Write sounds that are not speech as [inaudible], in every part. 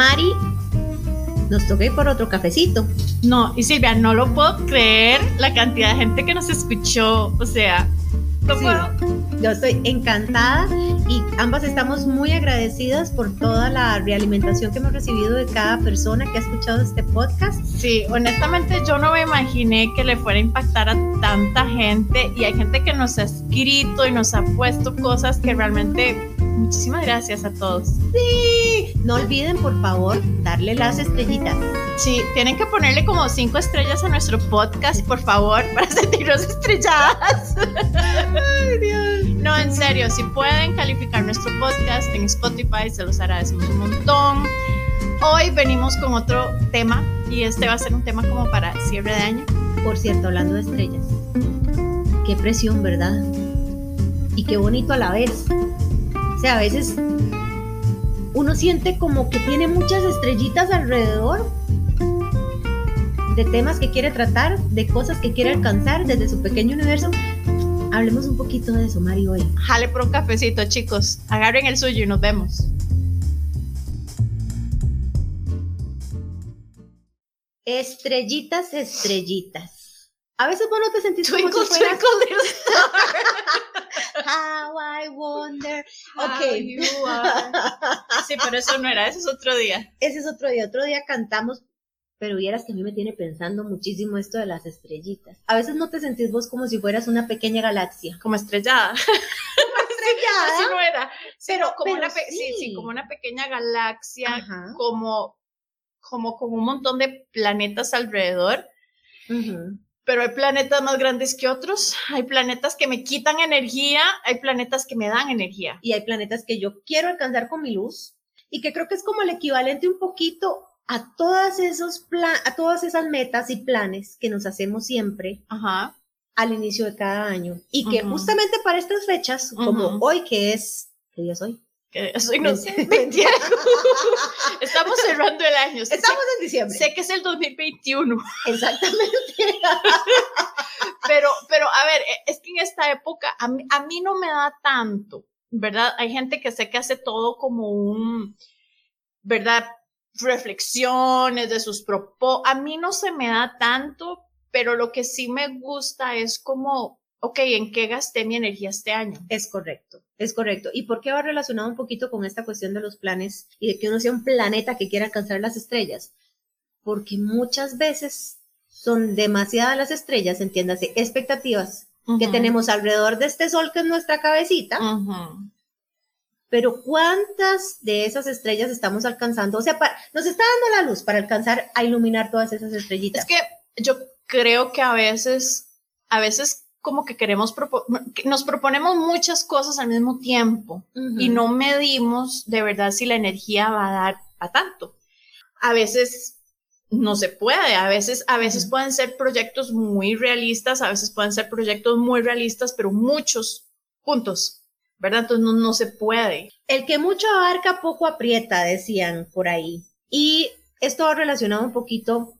Mari, nos toca ir por otro cafecito. No, y Silvia, no lo puedo creer la cantidad de gente que nos escuchó. O sea, no Sí. puedo. Yo estoy encantada y ambas estamos muy agradecidas por toda la realimentación que hemos recibido de cada persona que ha escuchado este podcast. Sí, honestamente yo no me imaginé que le fuera a impactar a tanta gente y hay gente que nos ha escrito y nos ha puesto cosas que realmente muchísimas gracias a todos. Sí, no olviden por favor darle las estrellitas. Sí, tienen que ponerle como cinco estrellas a nuestro podcast, por favor, [laughs] para sentirnos estrelladas. Ay, Dios. No, en serio, si pueden calificar nuestro podcast en Spotify, se los agradecemos un montón. Hoy venimos con otro tema y este va a ser un tema como para cierre de año. Por cierto, hablando de estrellas, qué presión, ¿verdad? Y qué bonito a la vez. O sea, a veces uno siente como que tiene muchas estrellitas alrededor de temas que quiere tratar, de cosas que quiere alcanzar desde su pequeño universo. Hablemos un poquito de eso, Mari, hoy. Jale por un cafecito, chicos. Agarren el suyo y nos vemos. Estrellitas, estrellitas. A veces vos no te sentís como Twinkle, si fueras twinkle. [laughs] [laughs] How I wonder. How Ok. you are. Sí, pero eso no era, eso es otro día. Ese es otro día. Otro día cantamos, pero vieras que a mí me tiene pensando muchísimo esto de las estrellitas. A veces no te sentís vos como si fueras una pequeña galaxia. Como estrellada. [laughs] Estrellada. Así no era. Pero, Pero- como pero una sí. sí. sí, como una pequeña galaxia, Ajá. como, como con un montón de planetas alrededor. Ujú. Pero hay planetas más grandes que otros. Hay planetas que me quitan energía, hay planetas que me dan energía. Y hay planetas que yo quiero alcanzar con mi luz y que creo que es como el equivalente un poquito a todas esos a todas esas metas y planes que nos hacemos siempre Ajá. al inicio de cada año y que justamente para estas fechas, como hoy que es, ¿qué día es hoy? Que soy no sé, Veinte- 20 Estamos cerrando el año. Sé, Estamos en diciembre. sé que es el 2021. Exactamente. [laughs] Pero, pero a ver, e- es que en esta época a mí, a mí no me da tanto, ¿verdad? Hay gente que sé que hace todo como un, ¿verdad? Reflexiones de sus propósitos. A mí no se me da tanto, pero lo que sí me gusta es como, ok, ¿en qué gasté mi energía este año? Es correcto, es correcto. ¿Y por qué va relacionado un poquito con esta cuestión de los planes y de que uno sea un planeta que quiera alcanzar las estrellas? Porque muchas veces son demasiadas las estrellas, entiéndase, expectativas que tenemos alrededor de este sol que es nuestra cabecita, pero ¿cuántas de esas estrellas estamos alcanzando? O sea, pa- nos está dando la luz para alcanzar a iluminar todas esas estrellitas. Es que yo creo que a veces, a veces como que queremos, propo- nos proponemos muchas cosas al mismo tiempo y no medimos de verdad si la energía va a dar a tanto. A veces no se puede, a veces, a veces pueden ser proyectos muy realistas, a veces pueden ser proyectos muy realistas, pero muchos puntos, ¿verdad? Entonces no, no se puede. El que mucho abarca, poco aprieta, decían por ahí. Y esto va relacionado un poquito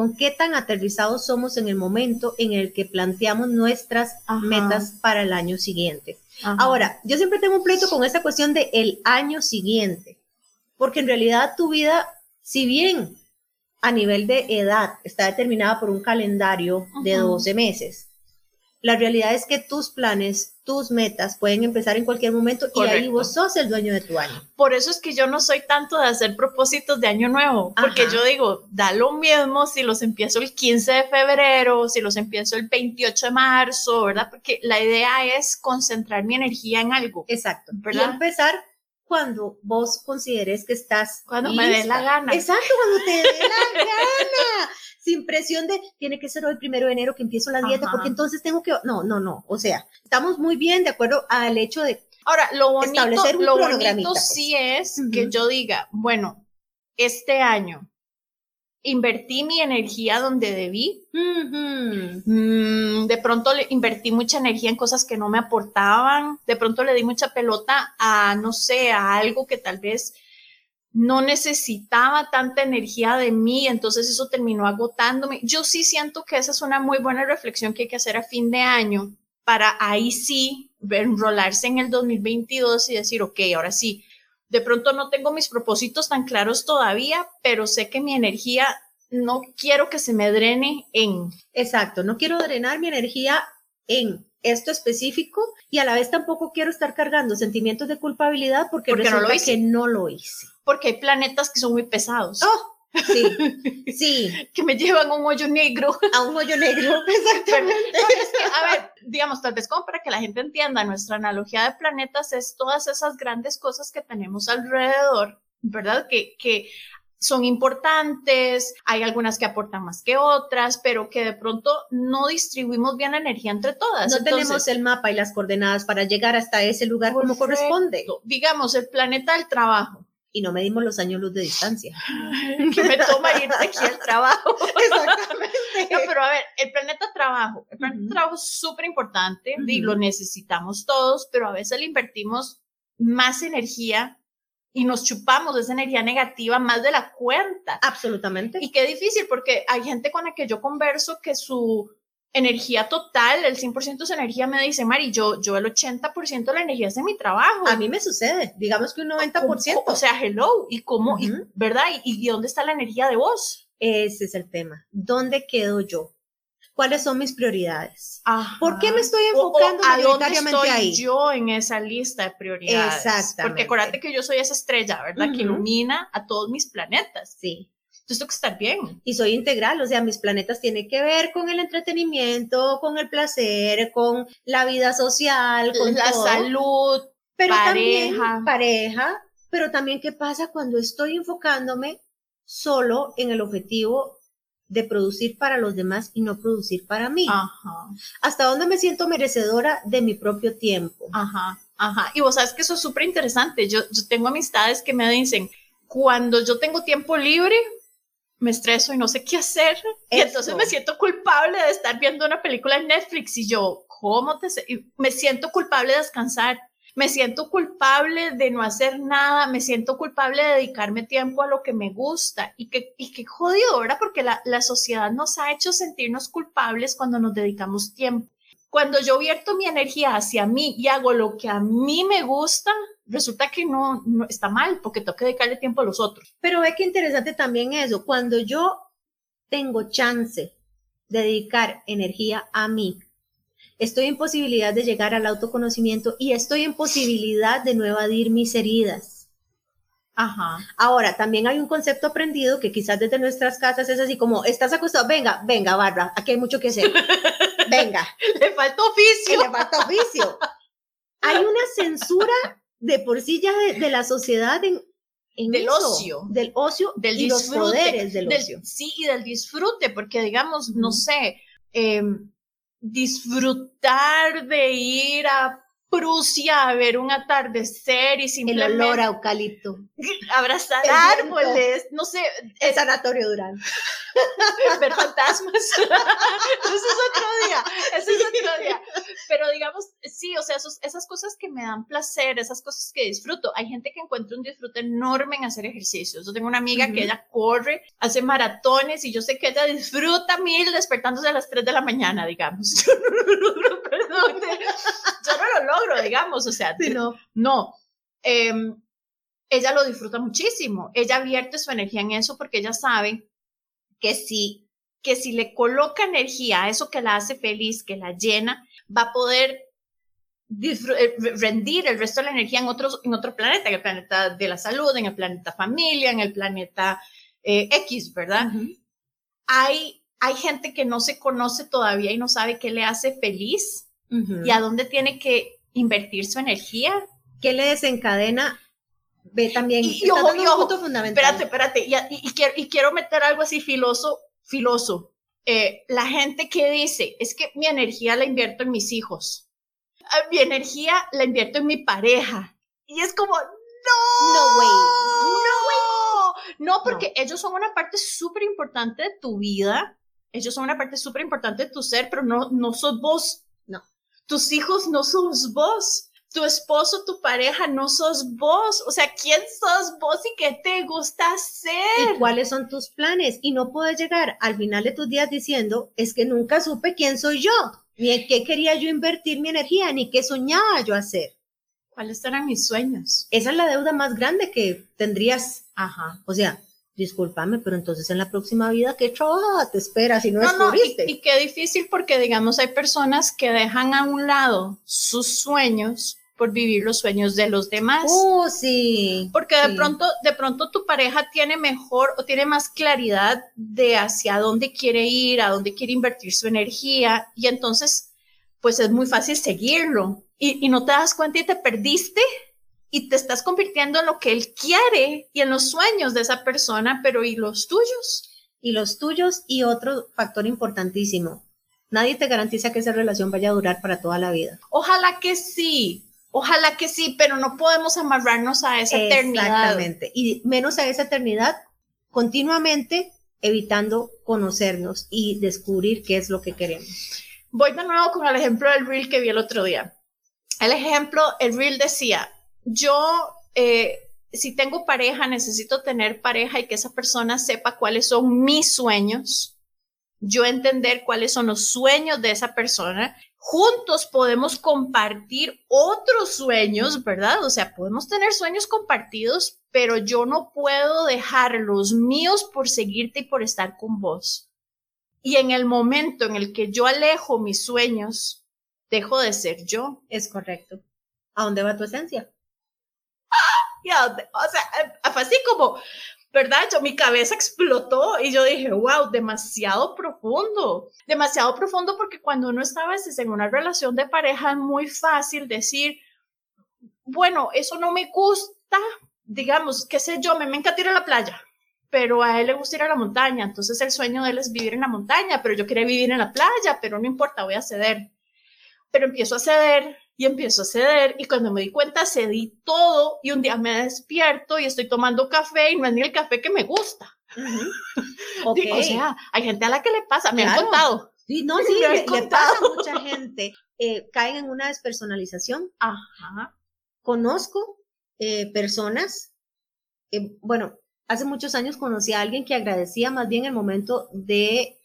con qué tan aterrizados somos en el momento en el que planteamos nuestras Ajá. metas para el año siguiente. Ajá. Ahora, yo siempre tengo un pleito con esta cuestión de el año siguiente, porque en realidad tu vida, si bien a nivel de edad está determinada por un calendario de Ujú. 12 meses, la realidad es que tus planes, tus metas pueden empezar en cualquier momento y ahí Correcto. vos sos el dueño de tu año. Por eso es que yo no soy tanto de hacer propósitos de año nuevo, porque Ajá. yo digo, da lo mismo si los empiezo el 15 de febrero, si los empiezo el 28 de marzo, ¿verdad? Porque la idea es concentrar mi energía en algo. Exacto. ¿Verdad? Y empezar cuando vos consideres que estás Cuando me dé lista. la gana. Exacto, cuando te dé la [laughs] gana. Sin presión de tiene que ser hoy primero de enero que empiezo la dieta, Ajá. porque entonces tengo que. No, no, no. O sea, estamos muy bien de acuerdo al hecho de. Ahora, lo bonito, Establecer un lo bonito pues. sí es que yo diga, bueno, este año invertí mi energía donde debí. Mm, de pronto le invertí mucha energía en cosas que no me aportaban, de pronto le di mucha pelota a, no sé, a algo que tal vez no necesitaba tanta energía de mí, entonces eso terminó agotándome. Yo sí siento que esa es una muy buena reflexión que hay que hacer a fin de año para ahí sí enrolarse en el 2022 y decir, ok, ahora sí, de pronto no tengo mis propósitos tan claros todavía, pero sé que mi energía no quiero que se me drene en... Exacto, no quiero drenar mi energía en esto específico y a la vez tampoco quiero estar cargando sentimientos de culpabilidad porque, Porque no resulta lo hice. que no lo hice. Porque hay planetas que son muy pesados, Oh, sí, [laughs] sí, que me llevan a un hoyo negro. a un hoyo negro. [laughs] Pero, Exactamente. no, es que, a ver, digamos, tal vez como para que la gente entienda, nuestra analogía de planetas es todas esas grandes cosas que tenemos alrededor, ¿verdad? Que, que son importantes, hay algunas que aportan más que otras, pero que de pronto no distribuimos bien la energía entre todas. No Entonces, tenemos el mapa y las coordenadas para llegar hasta ese lugar como corresponde. digamos, el planeta del trabajo, Y no medimos los años luz de distancia. que me toma ir de aquí al trabajo. [laughs] Exactamente. No, pero a ver, el planeta trabajo, el planeta Ujú. trabajo es súper importante, Ujú. y lo necesitamos todos, pero a veces le invertimos más energía y nos chupamos esa energía negativa más de la cuenta. Absolutamente. Y qué difícil, porque hay gente con la que yo converso que su energía total, el 100% de su energía me dice, Mari, yo, yo el 80% de la energía es de mi trabajo. A mí me sucede, digamos que un 90%. O sea, hello, ¿y cómo? y-. ¿Verdad? ¿Y, y dónde está la energía de vos? Ese es el tema. ¿Dónde quedo yo? ¿Cuáles son mis prioridades? Ajá. ¿Por qué me estoy O- o enfocando a dónde estoy ahí? yo en esa lista de prioridades. Exactamente. Porque acuérdate que yo soy esa estrella, ¿verdad? Que ilumina a todos mis planetas. Sí. Entonces tengo que estar bien. Y soy integral, o sea, mis planetas tienen que ver con el entretenimiento, con el placer, con la vida social, con la todo. salud. pero pareja. también pareja, pero también qué pasa cuando estoy enfocándome solo en el objetivo de producir para los demás y no producir para mí. Ajá, Hasta dónde me siento merecedora de mi propio tiempo. ajá, ajá. Y vos sabes que eso es súper interesante. Yo, yo tengo amistades que me dicen, cuando yo tengo tiempo libre, me estreso y no sé qué hacer. Y Eso. entonces me siento culpable de estar viendo una película en Netflix y yo, ¿cómo te... se-?" y Me siento culpable de descansar. Me siento culpable de no hacer nada, me siento culpable de dedicarme tiempo a lo que me gusta y que, y que jodido, ¿verdad? Porque la, la sociedad nos ha hecho sentirnos culpables cuando nos dedicamos tiempo. Cuando yo vierto mi energía hacia mí y hago lo que a mí me gusta, resulta que no, no está mal porque tengo que dedicarle tiempo a los otros. Pero ve qué interesante también eso. Cuando yo tengo chance de dedicar energía a mí, estoy en posibilidad de llegar al autoconocimiento y estoy en posibilidad de no evadir mis heridas. Ajá. Ahora, también hay un concepto aprendido que quizás desde nuestras casas es así como, estás acostado, venga, venga, barra, aquí hay mucho que hacer. [laughs] Venga, Le falta que oficio. le falta oficio. Hay una censura de por sí ya de, de la sociedad en, en Del eso, ocio. del ocio del y los disfrute, poderes del, del- ocio. Sí, y del disfrute, porque digamos, no sé, em, disfrutar de ir a Prusia a ver un atardecer y El simplemente olor a eucalipto. [laughs] abrazar el viento. árboles, no sé, El sanatorio Durán. [laughs] ver fantasmas. [laughs] Eso es otro día, eso es otro día. Pero digamos, sí, o sea, esos- esas cosas que me dan placer, esas cosas que disfruto. Hay gente que encuentra un disfrute enorme en hacer ejercicios. Yo tengo una amiga Ujú. que ella corre, hace maratones y yo sé que ella disfruta mil despertándose a las 3 de la mañana, digamos. Yo no lo logro, perdón. Yo no lo logro, digamos, o sea, Sí, no. no. Em, ella lo disfruta muchísimo. Ella vierte su energía en eso porque ella sabe que si, que si le coloca energía a eso que la hace feliz, que la llena, va a poder eh, re- rendir el resto de la energía en, otros, en otro planeta, en el planeta de la salud, en el planeta familia, en el planeta eh, X, ¿verdad? Hay, hay gente que no se conoce todavía y no sabe qué le hace feliz Ujú. y a dónde tiene que invertir su energía. ¿Qué le desencadena? Ve también. Y- y ojo, y ojo, punto fundamental. Espérate, espérate, y, quiero, y quiero meter algo así filoso, filoso. Eh, la gente que dice, es que mi energía la invierto en mis hijos, Ah, mi energía la invierto en mi pareja. Y es como, no, No, güey. no, no, porque ellos son una parte súper importante de tu vida, ellos son una parte súper importante de tu ser, pero no, no sos vos. Tus hijos no sos vos. Tu esposo, tu pareja, no sos vos. O sea, ¿quién sos vos y qué te gusta hacer? ¿Y cuáles son tus planes? Y no puedes llegar al final de tus días diciendo, es que nunca supe quién soy yo, ni en qué quería yo invertir mi energía, ni qué soñaba yo hacer. ¿Cuáles eran mis sueños? Esa es la deuda más grande que tendrías. Ajá. O sea, discúlpame, pero entonces en la próxima vida, ¿qué trabajo te espera si no, no descubriste? y, y, qué difícil porque, digamos, hay personas que dejan a un lado sus sueños por vivir los sueños de los demás. Oh, sí. Porque de pronto, de pronto tu pareja tiene mejor o tiene más claridad de hacia dónde quiere ir, a dónde quiere invertir su energía y entonces, pues es muy fácil seguirlo y, y no te das cuenta y te perdiste y te estás convirtiendo en lo que él quiere y en los sueños de esa persona, pero ¿y los tuyos? Y los tuyos y otro factor importantísimo. Nadie te garantiza que esa relación vaya a durar para toda la vida. Ojalá que sí, Ojalá que sí, pero no podemos amarrarnos a esa eternidad. Exactamente. Y menos a esa eternidad, continuamente evitando conocernos y descubrir qué es lo que queremos. Voy de nuevo con el ejemplo del reel que vi el otro día. El ejemplo, el reel decía, yo, eh, si tengo pareja, necesito tener pareja y que esa persona sepa cuáles son mis sueños, yo entender cuáles son los sueños de esa persona juntos podemos compartir otros sueños, ¿verdad? O sea, podemos tener sueños compartidos, pero yo no puedo dejar los míos por seguirte y por estar con vos. Y en el momento en el que yo alejo mis sueños, dejo de ser yo. Es correcto. ¿A dónde va tu esencia? O sea, así como ¿verdad? Yo, mi cabeza explotó y yo dije, wow, demasiado profundo, demasiado profundo porque cuando uno está a veces en una relación de pareja es muy fácil decir, bueno, eso no me gusta, digamos, qué sé yo, me, me encanta ir a la playa, pero a él le gusta ir a la montaña, entonces el sueño de él es vivir en la montaña, pero yo quería vivir en la playa, pero no importa, voy a ceder. Pero empiezo a ceder y empiezo a ceder y cuando me di cuenta cedí todo y un día me despierto y estoy tomando café y no es ni el café que me gusta. [laughs] okay. o sea, hay gente a la que le pasa, me han contado. Sí, no, [laughs] sí, le, pasa a mucha gente. Eh, caen en una despersonalización. Ajá. Conozco eh, personas, eh, bueno, hace muchos años conocí a alguien que agradecía más bien el momento de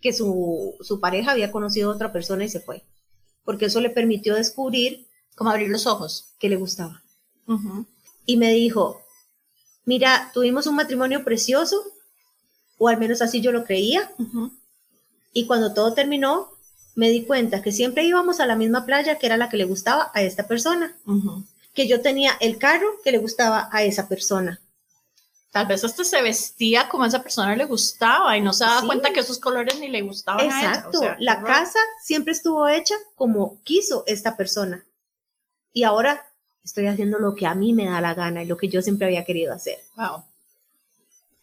que su, su pareja había conocido a otra persona y se fue porque eso le permitió descubrir, como abrir los ojos, que le gustaba. Y me dijo, mira, tuvimos un matrimonio precioso, o al menos así yo lo creía, y cuando todo terminó, me di cuenta que siempre íbamos a la misma playa que era la que le gustaba a esta persona, que yo tenía el carro que le gustaba a esa persona, Tal vez hasta se vestía como a esa persona le gustaba y no se daba cuenta que esos colores ni le gustaban. Exacto. A ella. la casa siempre estuvo hecha como quiso esta persona. Y ahora estoy haciendo lo que a mí me da la gana y lo que yo siempre había querido hacer. Wow.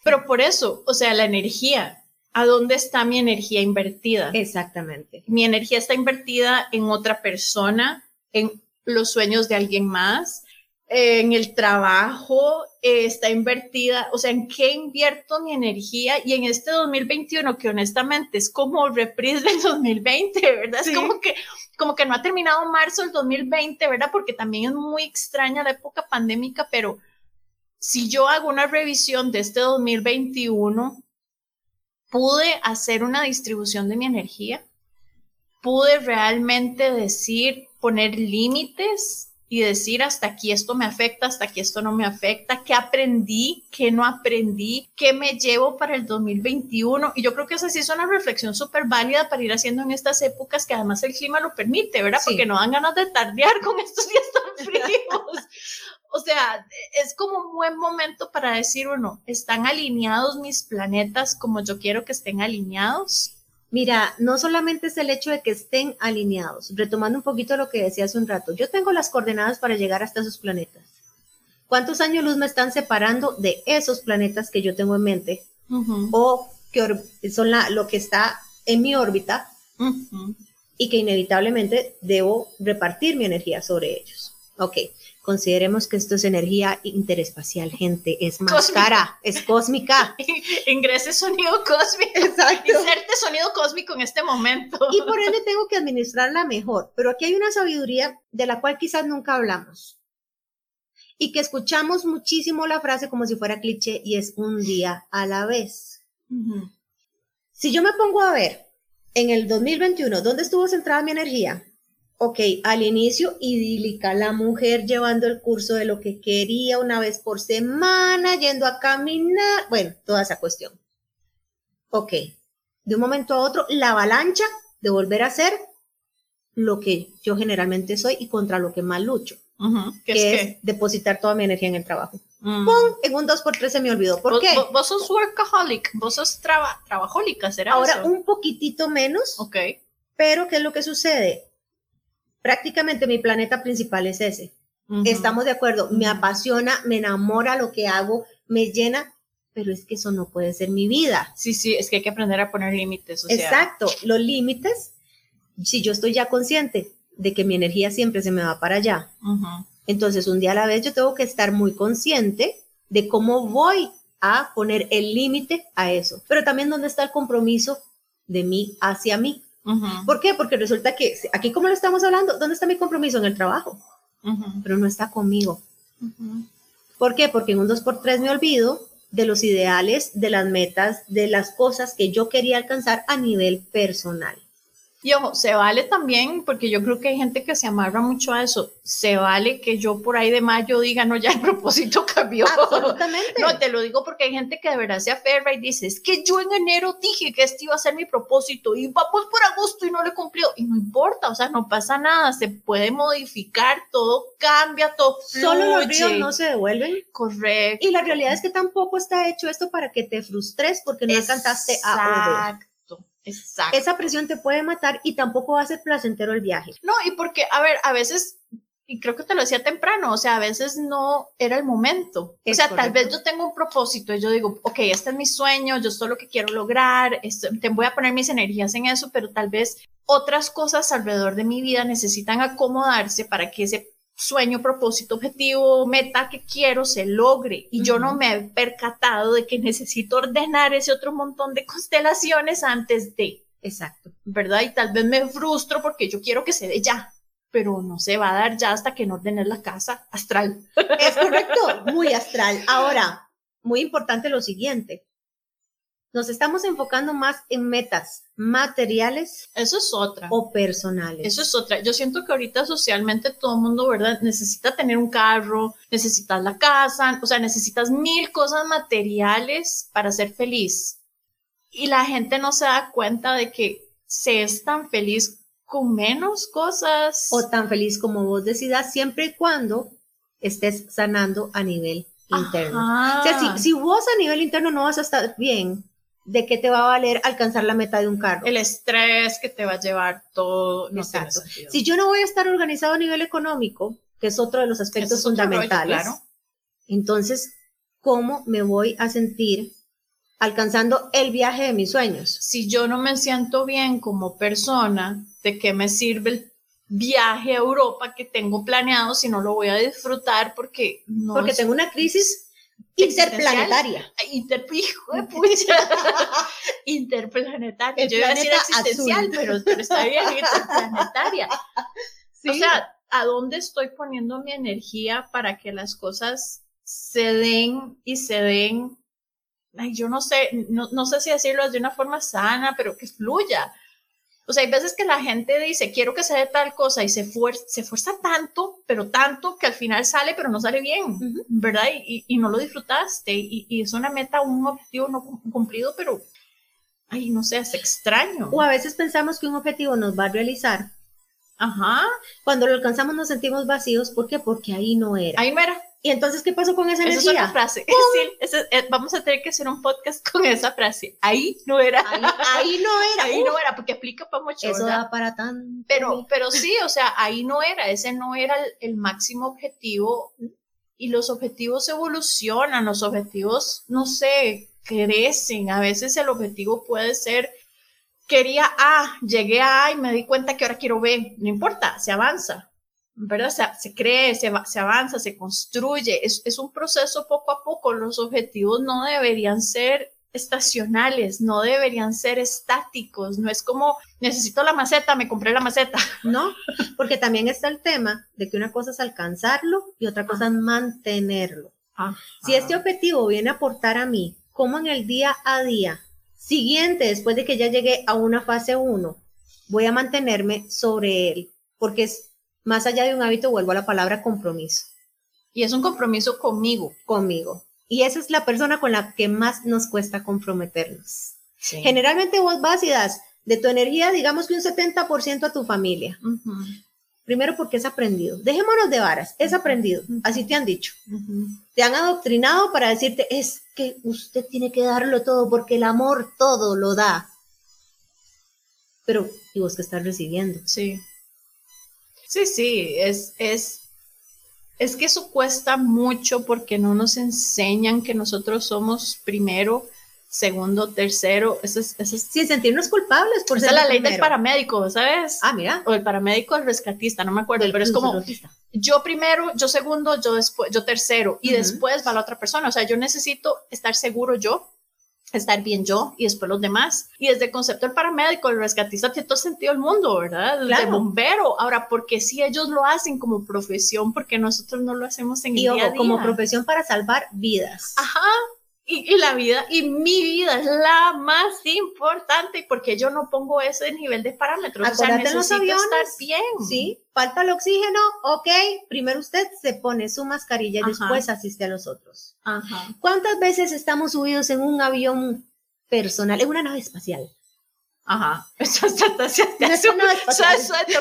Pero por eso, o sea, la energía, ¿a dónde está mi energía invertida? Exactamente. Mi energía está invertida en otra persona, en los sueños de alguien más, en el trabajo, eh, está invertida, o sea, en qué invierto mi energía y en este 2021 que honestamente es como reprise del 2020, ¿verdad? Es como que como que no ha terminado marzo del 2020, ¿verdad? Porque también es muy extraña la época pandémica, pero si yo hago una revisión de este 2021, pude hacer una distribución de mi energía, pude realmente decir, poner límites y decir hasta aquí esto me afecta, hasta aquí esto no me afecta, qué aprendí, qué no aprendí, qué me llevo para el 2021. Y yo creo que esa sí es una reflexión súper válida para ir haciendo en estas épocas que además el clima lo permite, ¿verdad? Porque no dan ganas de tardear con estos días tan [laughs] fríos. O sea, es como un buen momento para decir, bueno, ¿están alineados mis planetas como yo quiero que estén alineados? Mira, no solamente es el hecho de que estén alineados, retomando un poquito lo que decía hace un rato, yo tengo las coordenadas para llegar hasta esos planetas. ¿Cuántos años luz me están separando de esos planetas que yo tengo en mente? O que son lo que está en mi órbita y que inevitablemente debo repartir mi energía sobre ellos. Ok, Consideremos que esto es energía interespacial, gente, es más cara, es cósmica. [laughs] Ingrese sonido cósmico. Exacto. Inserte sonido cósmico en este momento. Y por ende tengo que administrarla mejor. Pero aquí hay una sabiduría de la cual quizás nunca hablamos. Y que escuchamos muchísimo la frase como si fuera cliché y es un día a la vez. Si yo me pongo a ver en el 2021 dónde estuvo centrada mi energía, ok, al inicio idílica, la mujer llevando el curso de lo que quería una vez por semana, yendo a caminar, bueno, toda esa cuestión. Ok, de un momento a otro, la avalancha de volver a ser lo que yo generalmente soy y contra lo que más lucho, que es, depositar toda mi energía en el trabajo. Mm. ¡Pum! En un 2x3 se me olvidó. ¿Por qué? Vos, sos workaholic, vos sos trabajólica, ¿será Ahora, un poquitito menos. Ok. Pero, ¿qué es lo que sucede? Prácticamente mi planeta principal es ese. Estamos de acuerdo, me apasiona, me enamora lo que hago, me llena, pero es que eso no puede ser mi vida. Sí, sí, es que hay que aprender a poner límites. Exacto, los límites, si yo estoy ya consciente de que mi energía siempre se me va para allá, entonces un día a la vez yo tengo que estar muy consciente de cómo voy a poner el límite a eso, pero también dónde está el compromiso de mí hacia mí. ¿Por qué? Porque resulta que aquí como lo estamos hablando, ¿dónde está mi compromiso? En el trabajo, pero no está conmigo. ¿Por qué? Porque en un 2x3 me olvido de los ideales, de las metas, de las cosas que yo quería alcanzar a nivel personal. Y ojo, se vale también, porque yo creo que hay gente que se amarra mucho a eso. Se vale que yo por ahí de mayo diga, no, ya el [laughs] propósito cambió. Absolutamente. No, te lo digo porque hay gente que de verdad se aferra y dice, es que yo en enero dije que este iba a ser mi propósito y vamos por agosto y no lo he cumplido. Y no importa, o sea, no pasa nada, se puede modificar, todo cambia, todo Solo los ríos no se devuelven. Correcto. Y la realidad es que tampoco está hecho esto para que te frustres porque no alcanzaste a Exacto. Exacto. Esa presión te puede matar y tampoco va a ser placentero el viaje. No, y porque, a ver, a veces, y creo que te lo decía temprano, o sea, a veces no era el momento. o sea, tal vez yo tengo un propósito y yo digo, ok, este es mi sueño, yo esto es lo que quiero lograr, te voy a poner mis energías en eso, pero tal vez otras cosas alrededor de mi vida necesitan acomodarse para que ese sueño, propósito, objetivo, meta que quiero se logre y yo no me he percatado de que necesito ordenar ese otro montón de constelaciones antes de. Exacto. ¿Verdad? Y tal vez me frustro porque yo quiero que se dé ya, pero no se va a dar ya hasta que no ordene la casa astral. Es correcto, muy astral. Ahora, muy importante lo siguiente, nos estamos enfocando más en metas materiales. Eso es otra. O personales. Eso es otra. Yo siento que ahorita socialmente todo el mundo, ¿verdad? Necesita tener un carro, necesitas la casa, o sea, necesitas mil cosas materiales para ser feliz. Y la gente no se da cuenta de que se es tan feliz con menos cosas. O tan feliz como vos decidas, siempre y cuando estés sanando a nivel interno. O sea, si, si vos a nivel interno no vas a estar bien, de qué te va a valer alcanzar la meta de un carro. El estrés que te va a llevar todo. No Exacto. Si yo no voy a estar organizado a nivel económico, que es otro de los aspectos fundamentales, entonces, ¿cómo me voy a sentir alcanzando el viaje de mis sueños? Si yo no me siento bien como persona, ¿de qué me sirve el viaje a Europa que tengo planeado si no lo voy a disfrutar porque no porque tengo una crisis Interplanetaria. Inter, [laughs] hijo de pucha. [laughs] interplanetaria. Yo iba a decir existencial, pero, está bien, interplanetaria. O sea, ¿a dónde estoy poniendo mi energía para que las cosas se den y se den? Ay, yo no sé, no, no sé si decirlo de una forma sana, pero que fluya. O sea, hay veces que la gente dice, quiero que se dé tal cosa y se, fuerza, se fuerza tanto, pero tanto que al final sale, pero no sale bien, ¿verdad? Y, y, no lo disfrutaste y, y, es una meta, un objetivo no cumplido, pero, ay, no sé, es extraño. O a veces pensamos que un objetivo nos va a realizar. Ajá. Cuando lo alcanzamos nos sentimos vacíos. ¿Por qué? Porque ahí no era. Ahí no era. ¿Y entonces qué pasó con esa energía? Esa es otra frase. Sí, eh, vamos a tener que hacer un podcast con esa frase. Ahí no era. Ahí, no era. Ahí no era, porque aplica para mucho. Eso da para tan. Pero, pero sí, o sea, ahí no era. Ese no era el, máximo objetivo. Y los objetivos evolucionan, los objetivos, no sé, crecen. A veces el objetivo puede ser, quería A, llegué a A y me di cuenta que ahora quiero B. No importa, se avanza ¿verdad? Se, se cree, se, se, avanza, se construye, es, es, un proceso poco a poco. Los objetivos no deberían ser estacionales, no deberían ser estáticos, no es como necesito la maceta, me compré la maceta. [laughs] No, porque también está el tema de que una cosa es alcanzarlo y otra cosa es mantenerlo. Si este objetivo viene a aportar a mí, como en el día a día siguiente, después de que ya llegué a una fase 1, voy a mantenerme sobre él porque es más allá de un hábito, vuelvo a la palabra compromiso. Y es un compromiso conmigo. Conmigo. Y esa es la persona con la que más nos cuesta comprometernos. Generalmente vos vas y das de tu energía, digamos que un 70% a tu familia. Primero porque es aprendido. Dejémonos de varas, es aprendido. Así te han dicho. Te han adoctrinado para decirte, es que usted tiene que darlo todo porque el amor todo lo da. Pero, ¿y vos qué estás recibiendo? Sí. Sí, sí, es, es, es que eso cuesta mucho porque no nos enseñan que nosotros somos primero segundo, tercero, eso es, eso es sin sentirnos culpables por ser la ley del paramédico, ¿sabes? Ah, mira. O el paramédico, el rescatista, no me acuerdo, pero es como yo primero, yo segundo, yo después, yo tercero y después va la otra persona, o sea, yo necesito estar seguro yo estar bien yo y después los demás. Y desde el concepto del paramédico, el rescatista tiene todo sentido el mundo, ¿verdad? El de bombero. Ahora, porque si ellos lo hacen como profesión, porque nosotros no lo hacemos en el día a día? como profesión para salvar vidas. Ajá, y, la vida, y mi vida es la más importante, y porque yo no pongo ese nivel de parámetros. o sea, necesito los aviones, estar bien. Sí, falta el oxígeno, ok, primero usted se pone su mascarilla y después asiste a los otros. Ajá. ¿Cuántas veces estamos subidos en un avión personal, en una nave espacial? Ajá, [laughs] eso es [laughs] lo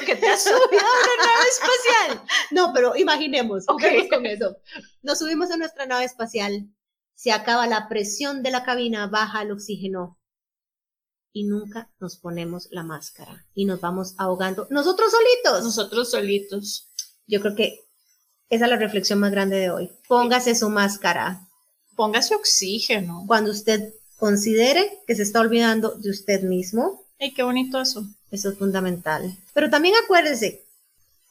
que te ha subido a una nave espacial. [laughs] No, pero imaginemos, okay. con eso. Nos subimos a nuestra nave espacial se acaba la presión de la cabina, baja el oxígeno y nunca nos ponemos la máscara y nos vamos ahogando nosotros solitos. Nosotros solitos. Yo creo que esa es la reflexión más grande de hoy. Póngase su máscara. Póngase oxígeno. Cuando usted considere que se está olvidando de usted mismo. ¡Ay, qué bonito eso! Eso es fundamental. Pero también acuérdese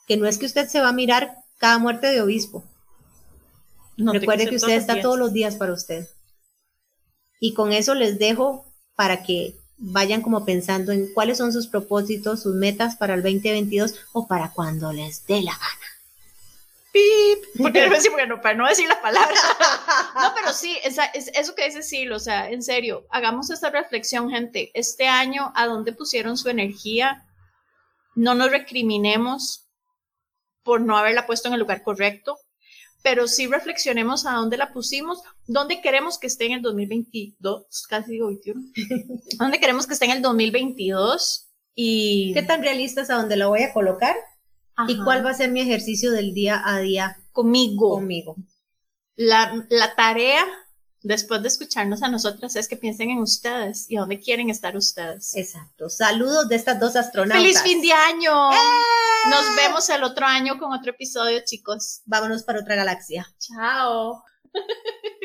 que no es que usted se va a mirar cada muerte de obispo. Recuerde que usted está todos los días para usted. Y con eso les dejo para que vayan como pensando en cuáles son sus propósitos, sus metas para el 2022 o para cuando les dé la gana. ¡Pip! Porque [laughs] no, para no decir la palabra. [laughs] No, pero sí, es, eso que dice Sil, o sea, en serio, hagamos esta reflexión, gente. Este año, ¿a dónde pusieron su energía? No nos recriminemos por no haberla puesto en el lugar correcto pero sí reflexionemos a dónde la pusimos, dónde queremos que esté en el 2022, casi digo 21, [laughs] dónde queremos que esté en el 2022 y... ¿Qué tan realistas a dónde la voy a colocar? ¿Y cuál va a ser mi ejercicio del día a día conmigo? Conmigo. La, la tarea después de escucharnos a nosotras es que piensen en ustedes y dónde quieren estar ustedes. Exacto. Saludos de estas dos astronautas. ¡Feliz fin de año! ¡Eh! Nos vemos el otro año con otro episodio, chicos. Vámonos para otra galaxia. Chao. [laughs]